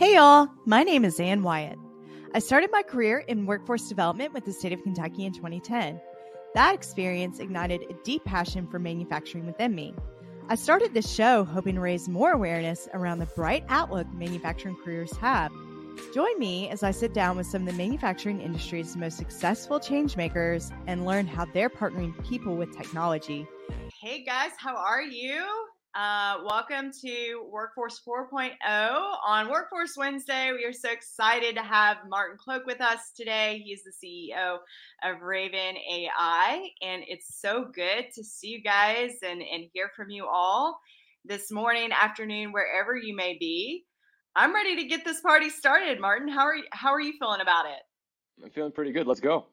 Hey, y'all. My name is Ann Wyatt. I started my career in workforce development with the state of Kentucky in 2010. That experience ignited a deep passion for manufacturing within me. I started this show hoping to raise more awareness around the bright outlook manufacturing careers have. Join me as I sit down with some of the manufacturing industry's most successful changemakers and learn how they're partnering people with technology. Hey guys, how are you? Uh, welcome to Workforce 4.0 on Workforce Wednesday. We are so excited to have Martin Cloake with us today. He's the CEO of Raven AI, and it's so good to see you guys and, and hear from you all this morning, afternoon, wherever you may be. I'm ready to get this party started, Martin. How are you, how are you feeling about it? I'm feeling pretty good. Let's go.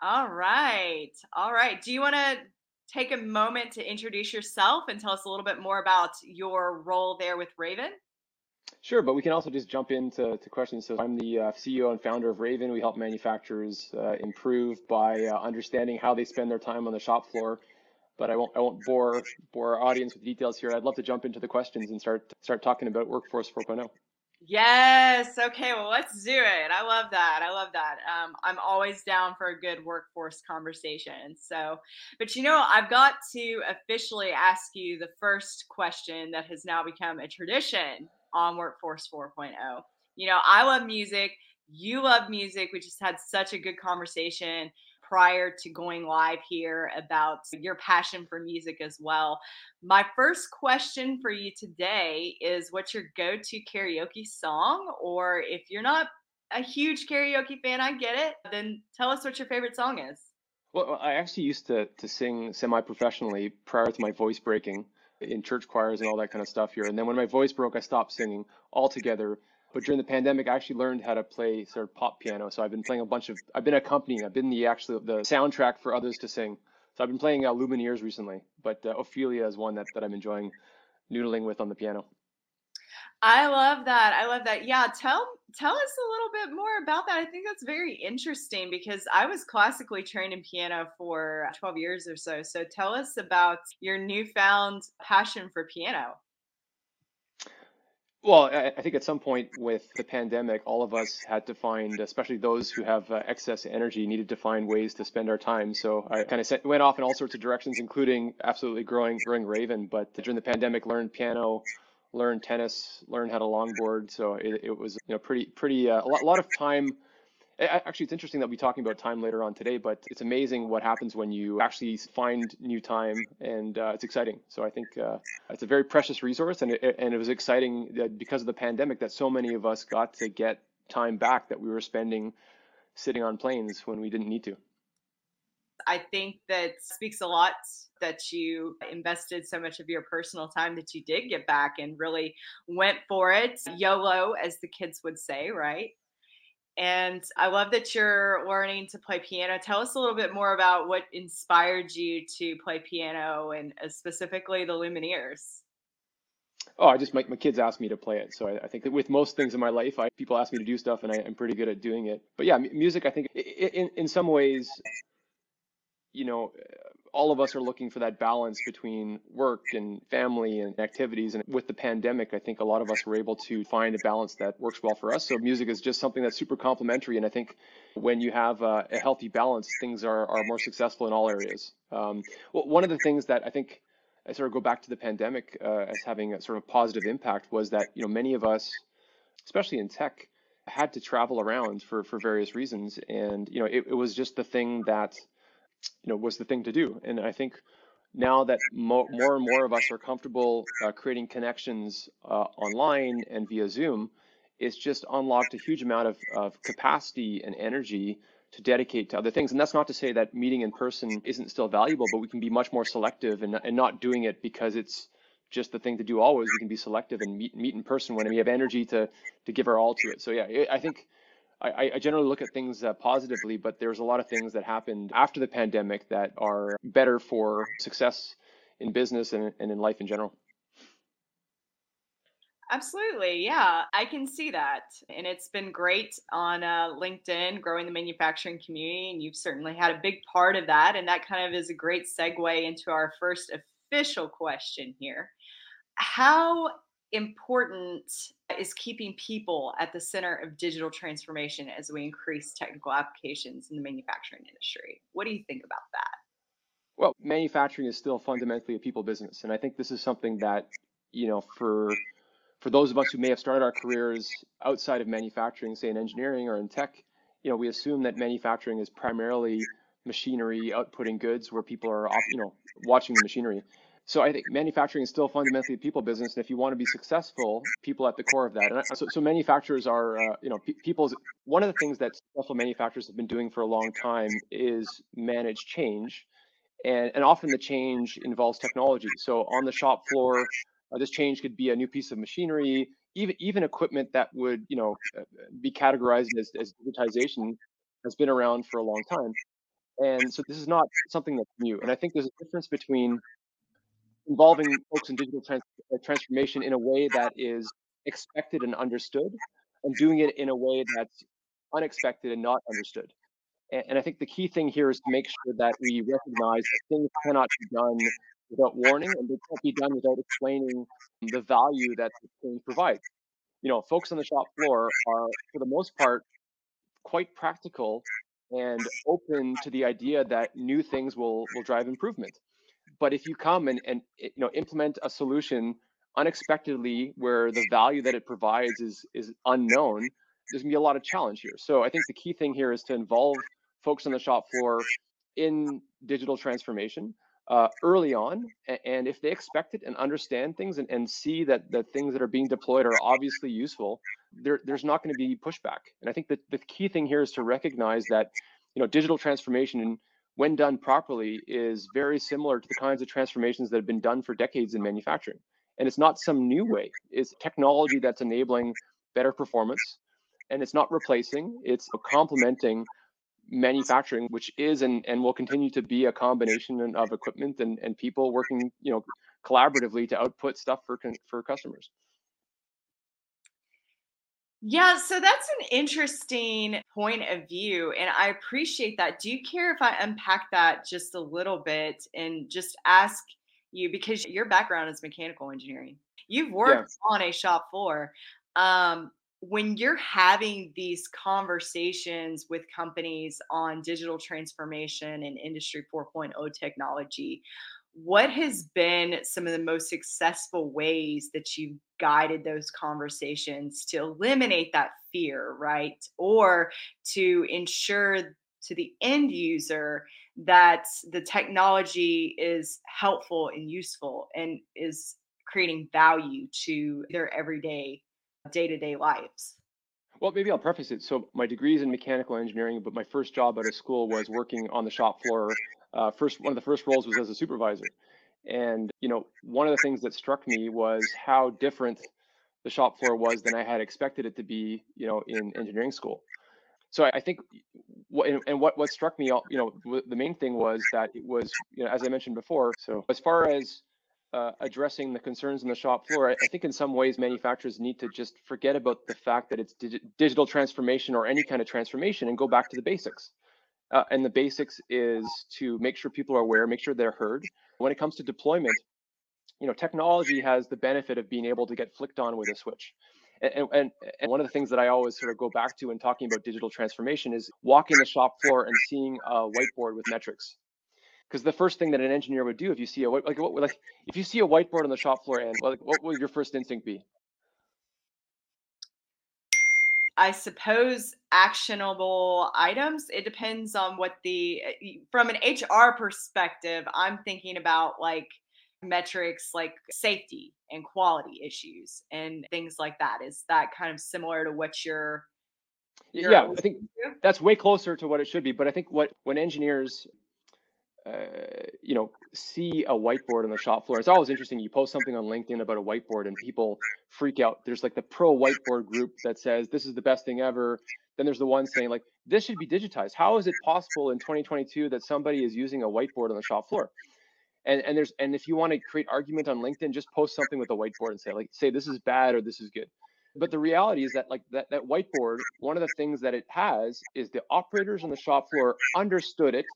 All right. All right. Do you want to take a moment to introduce yourself and tell us a little bit more about your role there with Raven? Sure, but we can also just jump into to questions. So I'm the uh, CEO and founder of Raven. We help manufacturers uh, improve by uh, understanding how they spend their time on the shop floor. But I won't I won't bore bore our audience with details here. I'd love to jump into the questions and start start talking about Workforce 4.0. Yes. Okay. Well, let's do it. I love that. I love that. Um, I'm always down for a good workforce conversation. So, but you know, I've got to officially ask you the first question that has now become a tradition on Workforce 4.0. You know, I love music. You love music. We just had such a good conversation prior to going live here about your passion for music as well. My first question for you today is what's your go to karaoke song? Or if you're not a huge karaoke fan, I get it, then tell us what your favorite song is. Well, I actually used to, to sing semi professionally prior to my voice breaking in church choirs and all that kind of stuff here. And then when my voice broke, I stopped singing altogether but during the pandemic, I actually learned how to play sort of pop piano. So I've been playing a bunch of, I've been accompanying, I've been the actually the soundtrack for others to sing. So I've been playing uh, Lumineers recently, but uh, Ophelia is one that, that I'm enjoying noodling with on the piano. I love that. I love that. Yeah, tell tell us a little bit more about that. I think that's very interesting because I was classically trained in piano for 12 years or so. So tell us about your newfound passion for piano. Well, I, think at some point with the pandemic, all of us had to find, especially those who have uh, excess energy, needed to find ways to spend our time. So I kind of went off in all sorts of directions, including absolutely growing, growing Raven. But during the pandemic, learned piano, learned tennis, learned how to longboard. So it, it was, you know, pretty, pretty, uh, a lot, a lot of time Actually, it's interesting that we're talking about time later on today, but it's amazing what happens when you actually find new time, and uh, it's exciting. So I think uh, it's a very precious resource, and it, and it was exciting that because of the pandemic that so many of us got to get time back that we were spending sitting on planes when we didn't need to. I think that speaks a lot that you invested so much of your personal time that you did get back and really went for it. YOLO, as the kids would say, right? And I love that you're learning to play piano. Tell us a little bit more about what inspired you to play piano and uh, specifically the Lumineers. Oh, I just my, my kids ask me to play it, so I, I, think that with most things in my life, I, people ask me to do stuff, and I, am pretty good at doing it. But yeah, music, I think in in some ways, you know, all of us are looking for that balance between work and family and activities. And with the pandemic, I think a lot of us were able to find a balance that works well for us. So music is just something that's super complementary. And I think when you have a, a healthy balance, things are, are more successful in all areas. Um, well, one of the things that I think I sort of go back to the pandemic uh, as having a sort of positive impact was that, you know, many of us, especially in tech, had to travel around for, for various reasons. And, you know, it, it was just the thing that you know was the thing to do. And I think now that mo- more and more of us are comfortable uh, creating connections uh, online and via Zoom, it's just unlocked a huge amount of, of capacity and energy to dedicate to other things. And that's not to say that meeting in person isn't still valuable, but we can be much more selective and, and not doing it because it's just the thing to do always. We can be selective and meet meet in person when we have energy to to give our all to it. So yeah, I think I, I, generally look at things uh, positively, but there's a lot of things that happened after the pandemic that are better for success in business and, and in life in general. Absolutely. Yeah, I can see that. And it's been great on uh, LinkedIn, growing the manufacturing community. And you've certainly had a big part of that. And that kind of is a great segue into our first official question here. How important is keeping people at the center of digital transformation as we increase technical applications in the manufacturing industry? What do you think about that? Well, manufacturing is still fundamentally a people business, and I think this is something that you know for for those of us who may have started our careers outside of manufacturing, say in engineering or in tech, you know, we assume that manufacturing is primarily machinery outputting goods where people are, you know, watching the machinery. So I think manufacturing is still fundamentally a people business, and if you want to be successful, people at the core of that. And so, so manufacturers are, uh, you know, pe- people's. One of the things that successful manufacturers have been doing for a long time is manage change, and and often the change involves technology. So on the shop floor, uh, this change could be a new piece of machinery, even even equipment that would, you know, uh, be categorized as, as digitization has been around for a long time. And so this is not something that's new. And I think there's a difference between involving folks in digital trans- uh, transformation in a way that is expected and understood, and doing it in a way that's unexpected and not understood. And, and I think the key thing here is to make sure that we recognize that things cannot be done without warning, and they can't be done without explaining the value that the change provides. You know, folks on the shop floor are, for the most part, quite practical and open to the idea that new things will will drive improvement. But if you come and, and you know implement a solution unexpectedly where the value that it provides is is unknown, there's gonna be a lot of challenge here. So I think the key thing here is to involve folks on the shop floor in digital transformation uh, early on. And if they expect it and understand things and, and see that the things that are being deployed are obviously useful, there, there's not going to be pushback. And I think that the key thing here is to recognize that, you know, digital transformation, when done properly, is very similar to the kinds of transformations that have been done for decades in manufacturing. And it's not some new way. It's technology that's enabling better performance, and it's not replacing. It's complementing manufacturing, which is and, and will continue to be a combination of equipment and, and people working, you know, collaboratively to output stuff for for customers. Yeah, so that's an interesting point of view, and I appreciate that. Do you care if I unpack that just a little bit and just ask you because your background is mechanical engineering? You've worked yeah. on a shop floor. Um, when you're having these conversations with companies on digital transformation and industry 4.0 technology what has been some of the most successful ways that you've guided those conversations to eliminate that fear right or to ensure to the end user that the technology is helpful and useful and is creating value to their everyday day to day lives? Well, maybe I'll preface it. So, my degree is in mechanical engineering, but my first job out of school was working on the shop floor. Uh, first, one of the first roles was as a supervisor. And, you know, one of the things that struck me was how different the shop floor was than I had expected it to be, you know, in engineering school. So I think, what, and what what struck me, you know, the main thing was that it was, you know, as I mentioned before. So as far as uh, addressing the concerns in the shop floor, I, I, think in some ways manufacturers need to just forget about the fact that it's dig- digital transformation or any kind of transformation and go back to the basics. Uh, and the basics is to make sure people are aware, make sure they're heard. When it comes to deployment, you know, technology has the benefit of being able to get flicked on with a switch. And, and, and one of the things that I always sort of go back to when talking about digital transformation is walking the shop floor and seeing a whiteboard with metrics because the first thing that an engineer would do if you see a like what like if you see a whiteboard on the shop floor and like what would your first instinct be I suppose actionable items. It depends on what the eh, from an HR perspective, I'm thinking about like metrics like safety and quality issues and things like that. Is that kind of similar to what you're, you're yeah, I think that's way closer to what it should be. But I think what when engineers uh, you know, see a whiteboard on the shop floor. It's always interesting. You post something on LinkedIn about a whiteboard and people freak out. There's like the pro whiteboard group that says this is the best thing ever. Then there's the one saying like this should be digitized. How is it possible in 2022 that somebody is using a whiteboard on the shop floor? And and there's and if you want to create argument on LinkedIn, just post something with a whiteboard and say like say this is bad or this is good. But the reality is that like that, that whiteboard, one of the things that it has is the operators on the shop floor understood it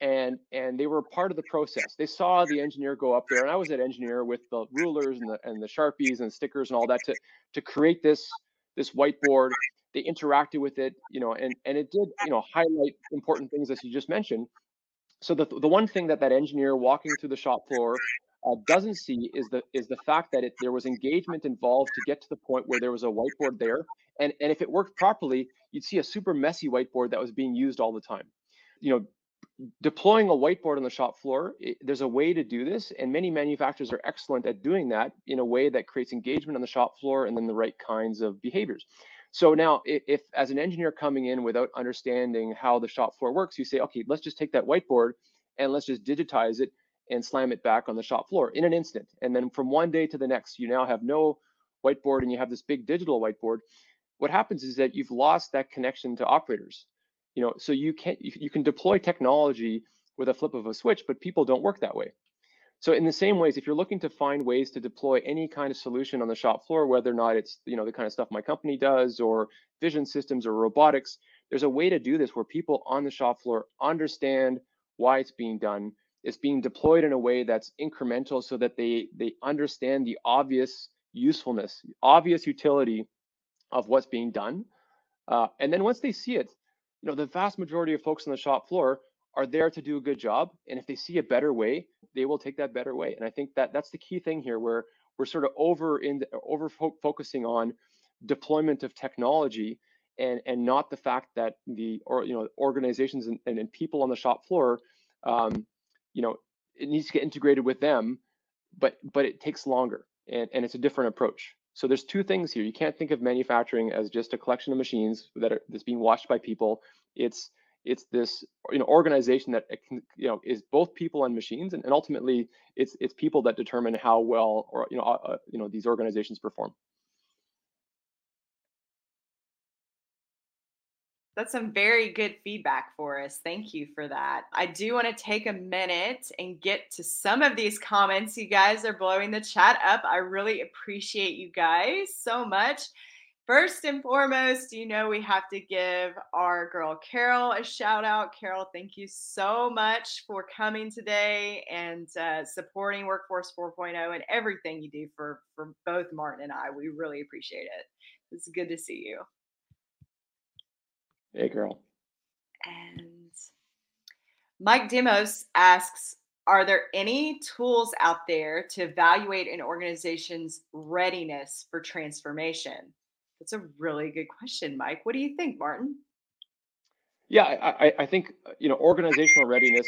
and and they were part of the process. They saw the engineer go up there, and I was an engineer with the rulers and the and the sharpies and stickers and all that to to create this this whiteboard. They interacted with it, you know, and and it did you know highlight important things as you just mentioned. So the the one thing that that engineer walking through the shop floor uh, doesn't see is the is the fact that it, there was engagement involved to get to the point where there was a whiteboard there, and and if it worked properly, you'd see a super messy whiteboard that was being used all the time. You know, deploying a whiteboard on the shop floor, it, there's a way to do this, and many manufacturers are excellent at doing that in a way that creates engagement on the shop floor and then the right kinds of behaviors. So now, if, if as an engineer coming in without understanding how the shop floor works, you say, okay, let's just take that whiteboard and let's just digitize it and slam it back on the shop floor in an instant. And then from one day to the next, you now have no whiteboard and you have this big digital whiteboard. What happens is that you've lost that connection to operators you know so you can you, can deploy technology with a flip of a switch but people don't work that way. So in the same ways if you're looking to find ways to deploy any kind of solution on the shop floor whether or not it's you know the kind of stuff my company does or vision systems or robotics there's a way to do this where people on the shop floor understand why it's being done. It's being deployed in a way that's incremental so that they they understand the obvious usefulness obvious utility of what's being done. Uh, and then once they see it you know, the vast majority of folks on the shop floor are there to do a good job. And if they see a better way, they will take that better way. And I think that that's the key thing here where we're sort of over in over fo- focusing on deployment of technology and and not the fact that the or you know organizations and, and, and people on the shop floor um, you know it needs to get integrated with them but but it takes longer and, and it's a different approach so there's two things here. You can't think of manufacturing as just a collection of machines that are that's being watched by people. It's it's this you know organization that you know is both people and machines, and, and ultimately it's it's people that determine how well or you know uh, uh you know these organizations perform. That's some very good feedback for us. Thank you for that. I do want to take a minute and get to some of these comments. You guys are blowing the chat up. I really appreciate you guys so much. First and foremost, you know, we have to give our girl Carol a shout out. Carol, thank you so much for coming today and uh, supporting Workforce 4.0 and everything you do for, for both Martin and I. We really appreciate it. It's good to see you. Hey, girl. And Mike Demos asks Are there any tools out there to evaluate an organization's readiness for transformation? That's a really good question, Mike. What do you think, Martin? Yeah, I, I think you know organizational readiness.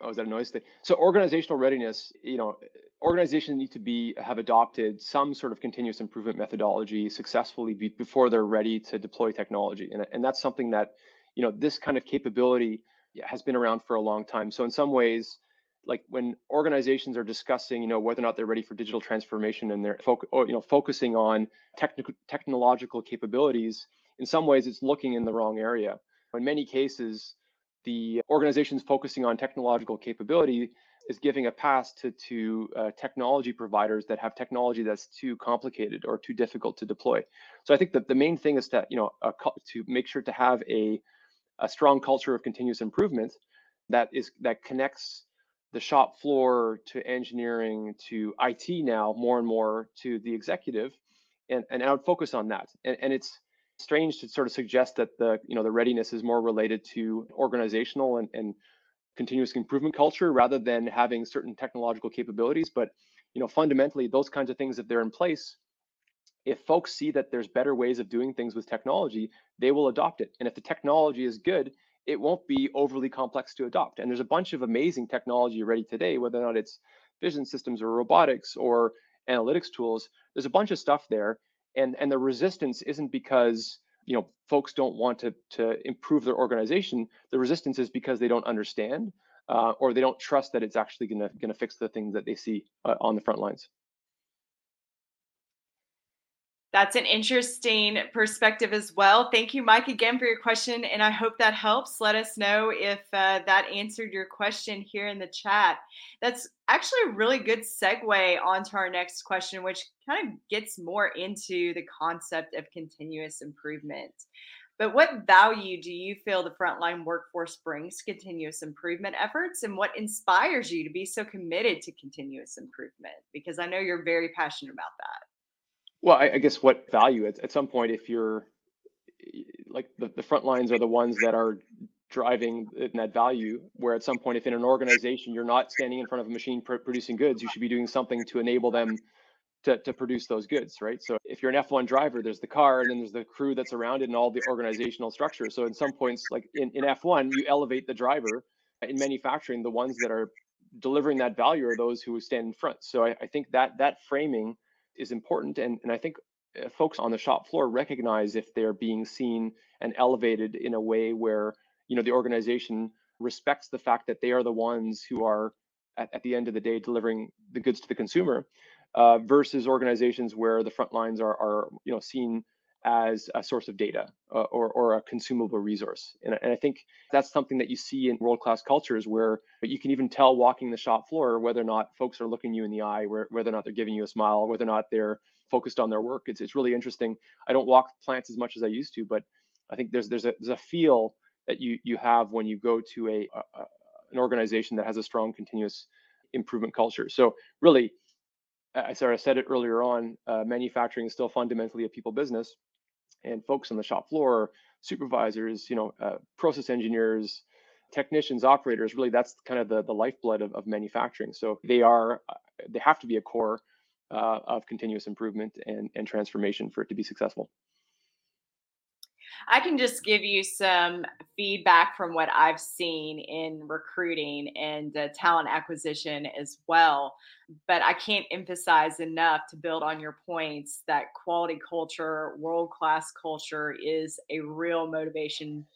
Oh, is that a noise thing? So organizational readiness, you know, organizations need to be have adopted some sort of continuous improvement methodology successfully be, before they're ready to deploy technology. And, and that's something that you know this kind of capability has been around for a long time. So in some ways like when organizations are discussing you know whether or not they're ready for digital transformation and they're foc- or, you know focusing on technical technological capabilities in some ways it's looking in the wrong area. In many cases the organizations focusing on technological capability is giving a pass to to uh, technology providers that have technology that's too complicated or too difficult to deploy. So I think that the main thing is to you know to make sure to have a a strong culture of continuous improvement that is that connects the shop floor to engineering to IT now more and more to the executive, and and I would focus on that. And and it's strange to sort of suggest that the you know the readiness is more related to organizational and and continuous improvement culture rather than having certain technological capabilities. But you know, fundamentally, those kinds of things, if they're in place, if folks see that there's better ways of doing things with technology, they will adopt it. And if the technology is good, it won't be overly complex to adopt. And there's a bunch of amazing technology ready today, whether or not it's vision systems or robotics or analytics tools. There's a bunch of stuff there. And, and the resistance isn't because you know folks don't want to to improve their organization the resistance is because they don't understand uh, or they don't trust that it's actually going to going to fix the things that they see uh, on the front lines that's an interesting perspective as well. Thank you, Mike, again for your question. And I hope that helps. Let us know if uh, that answered your question here in the chat. That's actually a really good segue onto our next question, which kind of gets more into the concept of continuous improvement. But what value do you feel the frontline workforce brings continuous improvement efforts and what inspires you to be so committed to continuous improvement? Because I know you're very passionate about that. Well, I, I guess what value at, at some point, if you're like the, the front lines are the ones that are driving that value where at some point if in an organization you're not standing in front of a machine pr- producing goods you should be doing something to enable them to, to produce those goods right? So if you're an f1 driver there's the car and then there's the crew that's around it and all the organizational structure. So in some points like in, in f1 you elevate the driver in manufacturing the ones that are delivering that value are those who stand in front. So i, I think that that framing is important and, and i think uh, folks on the shop floor recognize if they're being seen and elevated in a way where you know the organization respects the fact that they are the ones who are at, at the end of the day delivering the goods to the consumer uh, versus organizations where the front lines are, are you know seen as a source of data uh, or, or a consumable resource. And, and, I think that's something that you see in world-class cultures where you can even tell walking the shop floor whether or not folks are looking you in the eye, whether or not they're giving you a smile, whether or not they're focused on their work. It's, it's really interesting. I don't walk plants as much as I used to, but I think there's there's a there's a feel that you you have when you go to a, a an organization that has a strong continuous improvement culture. So really, I said it earlier on, uh, manufacturing is still fundamentally a people business, and folks on the shop floor, supervisors, you know, uh, process engineers, technicians, operators, really that's kind of the, the lifeblood of, of manufacturing. So they are, uh, they have to be a core uh, of continuous improvement and, and transformation for it to be successful. I can just give you some feedback from what I've seen in recruiting and uh, talent acquisition as well. But I can't emphasize enough to build on your points that quality culture, world class culture is a real motivation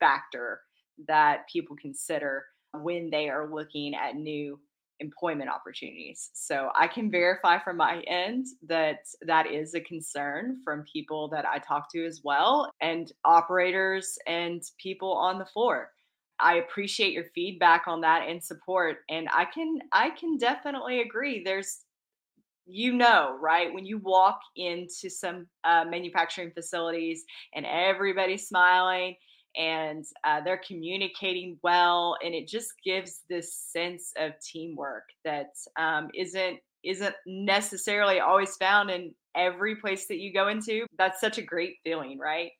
factor that people consider when they are looking at new employment opportunities. So I can verify from my end that that is a concern from people that I talk to as well and operators and people on the floor. I appreciate your feedback on that and support and I can I can definitely agree there's you know, right? When you walk into some uh, manufacturing facilities and everybody's smiling and uh, they're communicating well and it just gives this sense of teamwork that um, not isn't necessarily always found in every place that you go into. That's such a great feeling right?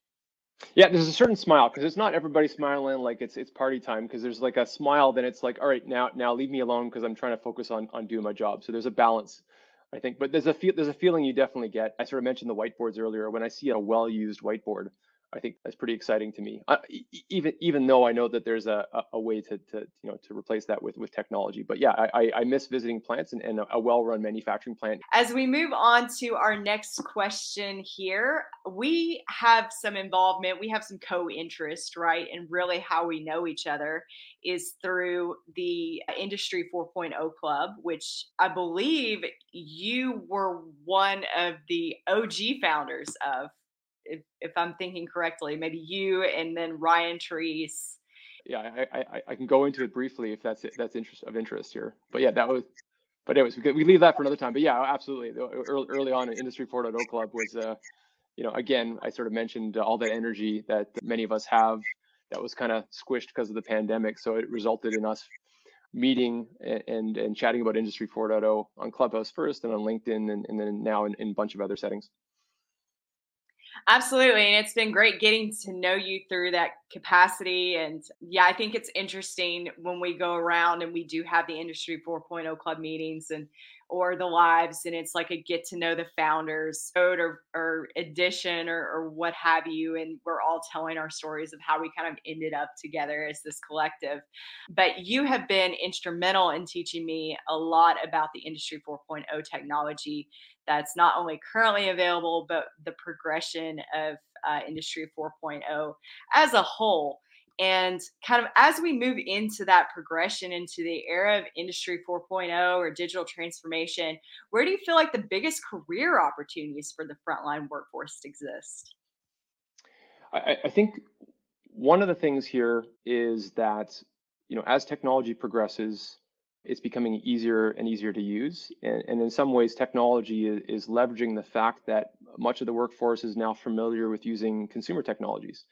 Yeah there's a certain smile because it's not everybody smiling like it's it's party time because there's like a smile then it's like all right now now leave me alone because i'm trying to focus on on doing my job. So there's a balance i think but there's a feel there's a feeling you definitely get. I sort of mentioned the whiteboards earlier. When i see a well used whiteboard I think that's pretty exciting to me. Uh, even even though I know that there's a, a way to, to you know to replace that with with technology. But yeah, I, I miss visiting plants and, and a well-run manufacturing plant. As we move on to our next question here, we have some involvement. We have some co-interest, right? And really, how we know each other is through the Industry 4.0 Club, which I believe you were one of the OG founders of if, if I'm thinking correctly, maybe you and then Ryan Therese. Yeah, I, I, I can go into it briefly if that's that's interest of interest here. But yeah, that was. But anyways, we, we leave that for another time. But yeah, absolutely. Early, early on, Industry 4.0 Club was, uh, you know, again, I sort of mentioned all that energy that many of us have that was kind of squished because of the pandemic. So it resulted in us meeting and, and, and chatting about Industry 4.0 on Clubhouse first and on LinkedIn and, and then now in, in a bunch of other settings. Absolutely. And it's been great getting to know you through that capacity. And yeah, I think it's interesting when we go around and we do have the Industry 4.0 Club meetings and or the lives and it's like a get to know the founders or, or edition or, or what have you and we're all telling our stories of how we kind of ended up together as this collective but you have been instrumental in teaching me a lot about the industry 4.0 technology that's not only currently available, but the progression of uh, Industry 4.0 as a whole. And kind of as we move into that progression into the era of Industry 4.0 or digital transformation, where do you feel like the biggest career opportunities for the frontline workforce exist? I, I think one of the things here is that, you know, as technology progresses, it's becoming easier and easier to use. And, and in some ways, technology is, is, leveraging the fact that much of the workforce is now familiar with using consumer technologies.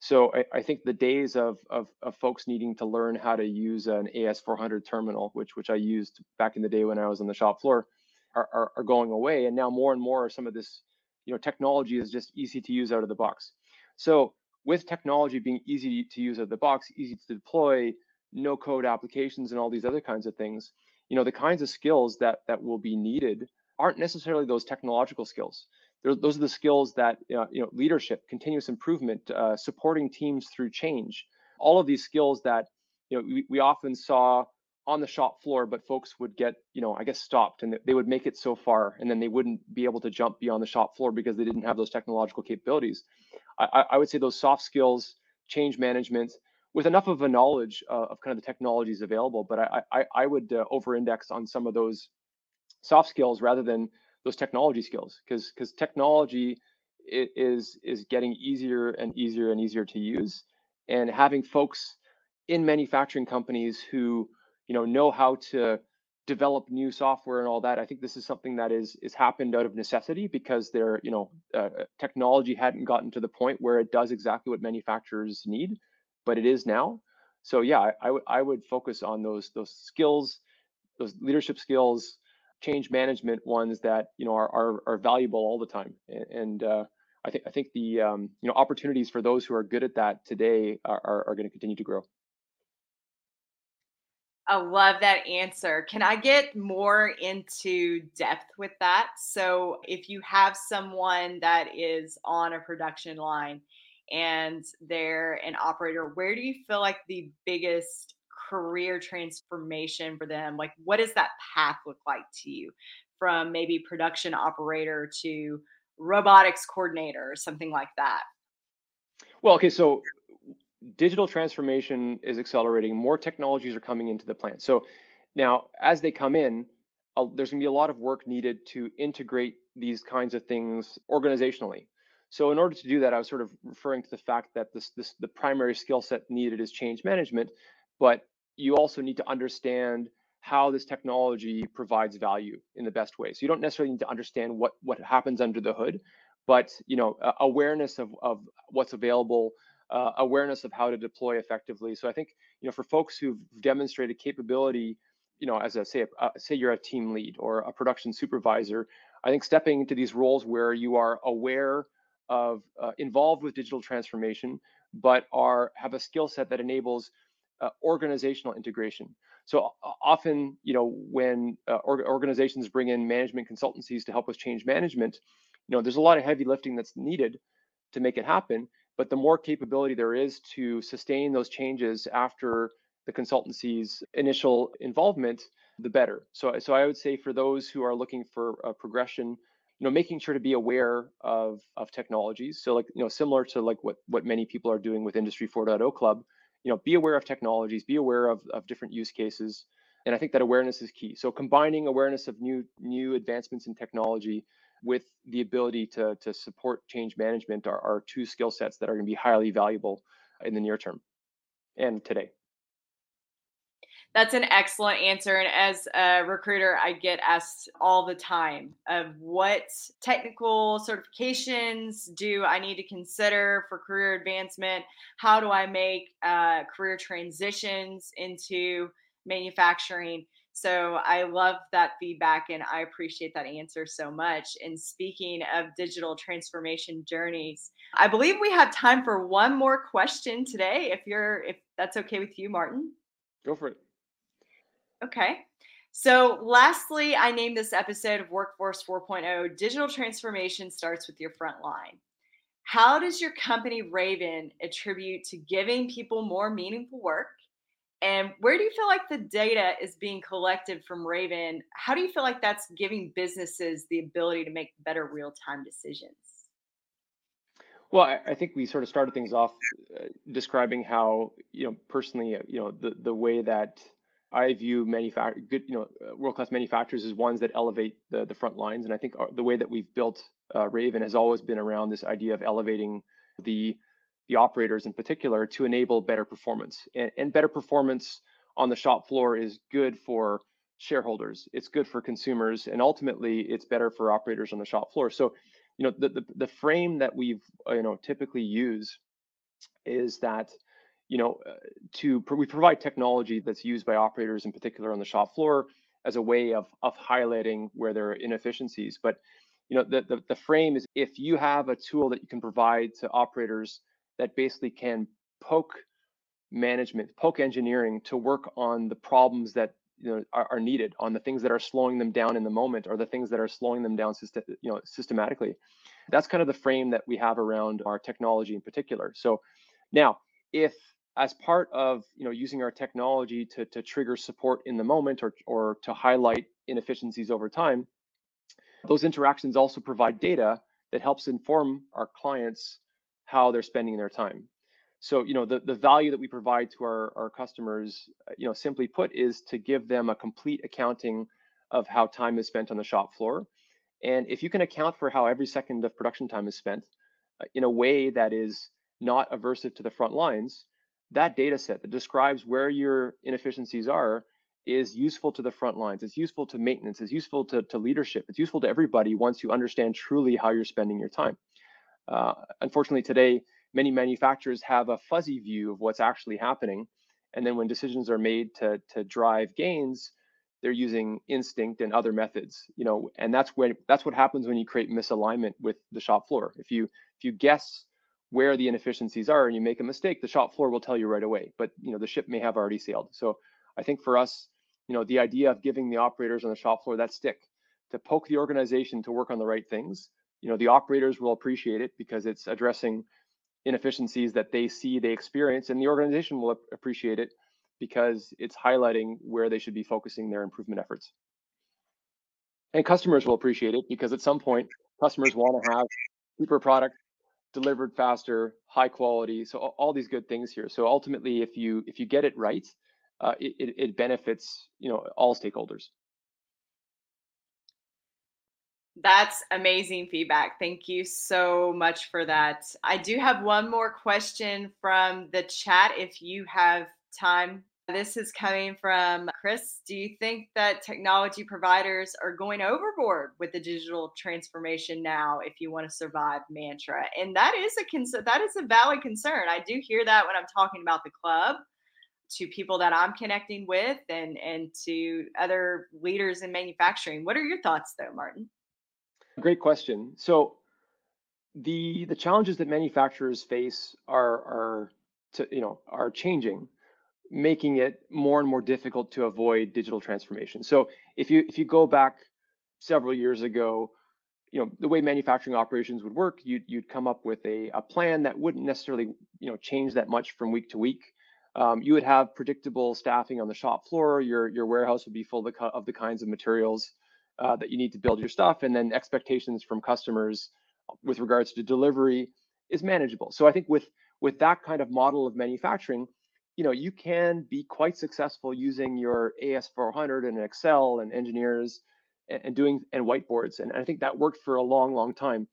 So I, I think the days of, of, of, folks needing to learn how to use an AS400 terminal, which, which I used back in the day when I was on the shop floor, are, are, are going away. And now more and more, some of this you know, technology is just easy to use out of the box. So with technology being easy to use out of the box, easy to deploy, no code applications and all these other kinds of things, you know, the kinds of skills that that will be needed aren't necessarily those technological skills. Those are the skills that you know, leadership, continuous improvement, uh, supporting teams through change, all of these skills that you know we, we often saw on the shop floor, but folks would get, you know, I guess stopped and they would make it so far and then they wouldn't be able to jump beyond the shop floor because they didn't have those technological capabilities. I, I would say those soft skills, change management, with enough of a knowledge uh, of kind of the technologies available, but I, I, I would uh, over-index on some of those soft skills rather than those technology skills because because technology is is getting easier and easier and easier to use. And having folks in manufacturing companies who you know know how to develop new software and all that i think this is something that is is happened out of necessity because their you know uh, technology hadn't gotten to the point where it does exactly what manufacturers need but it is now. So yeah I, I would focus on those those skills those leadership skills change management ones that you know are are, are valuable all the time and, uh, I think I think the um, you know opportunities for those who are good at that today are, are, are going to continue to grow. I love that answer. Can I get more into depth with that? So, if you have someone that is on a production line and they're an operator, where do you feel like the biggest career transformation for them? Like, what does that path look like to you from maybe production operator to robotics coordinator or something like that? Well, okay, so digital transformation is accelerating. More technologies are coming into the plant. So now, as they come in, there's going to be a lot of work needed to integrate these kinds of things organizationally. So in order to do that, I was sort of referring to the fact that this, this the primary skill set needed is change management, but you also need to understand how this technology provides value in the best way. So you don't necessarily need to understand what what happens under the hood, but you know uh, awareness of of what's available uh, awareness of how to deploy effectively. So I think you know for folks who've demonstrated capability, you know, as a say a, say you're a team lead or a production supervisor, I think stepping into these roles where you are aware of uh, involved with digital transformation, but are have a skill set that enables uh, organizational integration. So often, you know, when uh, organizations bring in management consultancies to help with change management, you know, there's a lot of heavy lifting that's needed to make it happen but the more capability there is to sustain those changes after the consultancy's initial involvement, the better. So, so I would say for those who are looking for a progression, you know, making sure to be aware of of technologies. So, like you know, similar to like what what many people are doing with Industry 4.0 Club, you know, be aware of technologies, be aware of of different use cases, and I think that awareness is key. So, combining awareness of new new advancements in technology with the ability to, to support change management are, are two skill sets that are going to be highly valuable in the near term and today. That's an excellent answer. And as a recruiter, I get asked all the time of what technical certifications do I need to consider for career advancement? How do I make uh, career transitions into manufacturing? So I love that feedback and I appreciate that answer so much. And speaking of digital transformation journeys, I believe we have time for one more question today. If you're, if that's okay with you, Martin. Go for it. Okay. So, lastly, I named this episode of Workforce 4.0 Digital Transformation Starts with Your Front Line. How does your company Raven attribute to giving people more meaningful work and where do you feel like the data is being collected from Raven? How do you feel like that's giving businesses the ability to make better real time decisions? Well, I, think we sort of started things off uh, describing how, you know, personally, uh, you know, the, the way that I view manufact good, you know, uh, world class manufacturers as ones that elevate the, the front lines. And I think uh, the way that we've built uh, Raven has always been around this idea of elevating the the operators in particular to enable better performance and, and better performance on the shop floor is good for shareholders, it's good for consumers, and ultimately it's better for operators on the shop floor. So, you know, the the, the frame that we've you know typically use is that you know uh, to we provide technology that's used by operators in particular on the shop floor as a way of of highlighting where there are inefficiencies. But you know, the, the, the frame is if you have a tool that you can provide to operators that basically can poke management, poke engineering to work on the problems that you know are, are, needed, on the things that are slowing them down in the moment, or the things that are slowing them down system, you know, systematically. That's kind of the frame that we have around our technology in particular. So now, if as part of you know using our technology to, to trigger support in the moment or, or to highlight inefficiencies over time those interactions also provide data that helps inform our clients how they're spending their time. So you know the, the value that we provide to our, our customers you know simply put is to give them a complete accounting of how time is spent on the shop floor. And if you can account for how every second of production time is spent uh, in a way that is not aversive to the front lines that data set that describes where your inefficiencies are is useful to the front lines. It's useful to maintenance. It's useful to, to leadership. It's useful to everybody once you understand truly how you're spending your time. Uh, unfortunately, today, many manufacturers have a fuzzy view of what's actually happening. And then when decisions are made to, to drive gains, they're using instinct and other methods, you know, and that's when that's what happens when you create misalignment with the shop floor. If you if you guess where the inefficiencies are and you make a mistake, the shop floor will tell you right away. But you know, the ship may have already sailed. So I think for us, you know, the idea of giving the operators on the shop floor that stick to poke the organization to work on the right things, you know, the operators will appreciate it because it's addressing inefficiencies that they see, they experience, and the organization will appreciate it because it's highlighting where they should be focusing their improvement efforts. And customers will appreciate it because at some point, customers want to have cheaper product delivered faster, high quality. So all, these good things here. So ultimately, if you if you get it right, uh, it, it benefits you know all stakeholders. That's amazing feedback. Thank you so much for that. I do have one more question from the chat if you have time this is coming from Chris. Do you think that technology providers are going overboard with the digital transformation now if you want to survive mantra? And that is a concern that is a valid concern. I do hear that when I'm talking about the club to people that I'm connecting with and and to other leaders in manufacturing. What are your thoughts though, Martin? Great question. So the the challenges that manufacturers face are are to, you know are changing making it more and more difficult to avoid digital transformation. So if you if you go back several years ago, you know the way manufacturing operations would work, you'd you'd come up with a, a plan that wouldn't necessarily you know change that much from week to week. Um, you would have predictable staffing on the shop floor. Your your warehouse would be full of the, of the kinds of materials uh, that you need to build your stuff, and then expectations from customers with regards to delivery is manageable. So I think with with that kind of model of manufacturing, you know, you can be quite successful using your AS400 and Excel and engineers and, and doing and whiteboards. And I think that worked for a long, long time.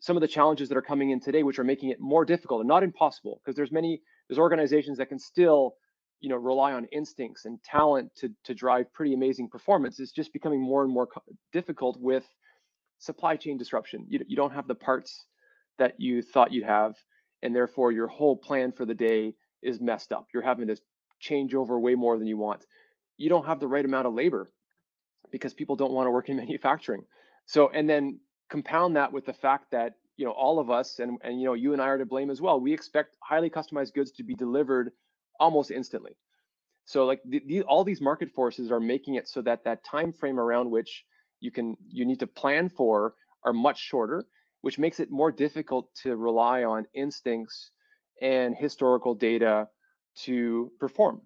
Some of the challenges that are coming in today, which are making it more difficult and not impossible, because there's many there's organizations that can still, you know, rely on instincts and talent to to drive pretty amazing performance. It's just becoming more and more difficult with supply chain disruption. You you don't have the parts that you thought you'd have, and therefore your whole plan for the day is messed up. You're having to change over way more than you want. You don't have the right amount of labor because people don't want to work in manufacturing. So, and then compound that with the fact that you know all of us and and you know you and I are to blame as well. We expect highly customized goods to be delivered almost instantly. So like the, the, all these market forces are making it so that that time frame around which you can you need to plan for are much shorter, which makes it more difficult to rely on instincts and historical data to perform.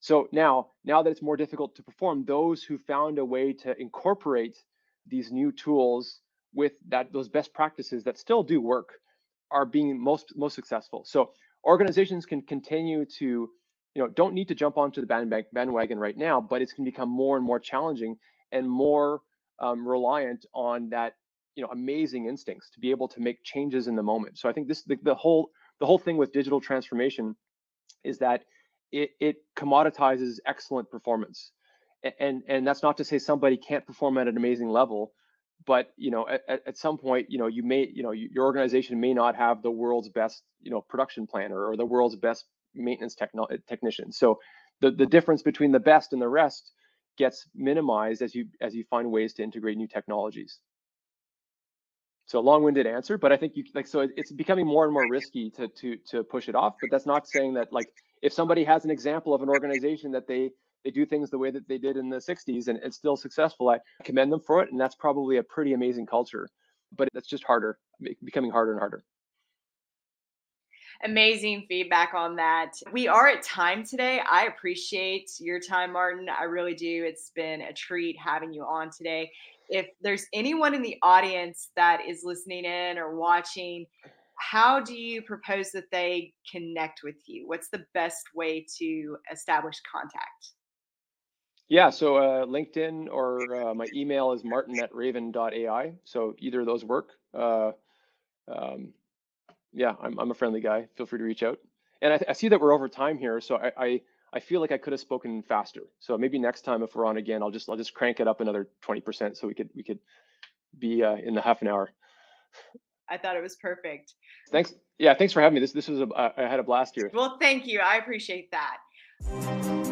So now, now that it's more difficult to perform, those who found a way to incorporate these new tools with that those best practices that still do work are being most most successful. So organizations can continue to, you know, don't need to jump onto the bandwagon right now, but it's going to become more and more challenging and more um, reliant on that, you know, amazing instincts to be able to make changes in the moment. So I think this the, the whole the whole thing with digital transformation is that it, it commoditizes excellent performance. And, and that's not to say somebody can't perform at an amazing level, but you know at, at some point you know you may you know your organization may not have the world's best you know production planner or the world's best maintenance techno- eh, technician so the, the difference between the best and the rest gets minimized as you as you find ways to integrate new technologies so a long-winded answer but i think you like so it's becoming more and more risky to to to push it off but that's not saying that like if somebody has an example of an organization that they they do things the way that they did in the 60s and it's still successful i commend them for it and that's probably a pretty amazing culture but it's just harder becoming harder and harder amazing feedback on that. We are at time today. I appreciate your time, Martin. I really do. It's been a treat having you on today. If there's anyone in the audience that is listening in or watching, how do you propose that they connect with you? What's the best way to establish contact? Yeah, so uh, LinkedIn or uh, my email is martin at raven.ai. So either of those work. Uh, um, yeah, I'm, I'm a friendly guy. Feel free to reach out. And I, I see that we're over time here, so I, I, I feel like I could have spoken faster. So maybe next time if we're on again, I'll just I'll just crank it up another 20% so we could we could be uh, in the half an hour. I thought it was perfect. Thanks. Yeah, thanks for having me. This this was a I had a blast here. Well, thank you. I appreciate that.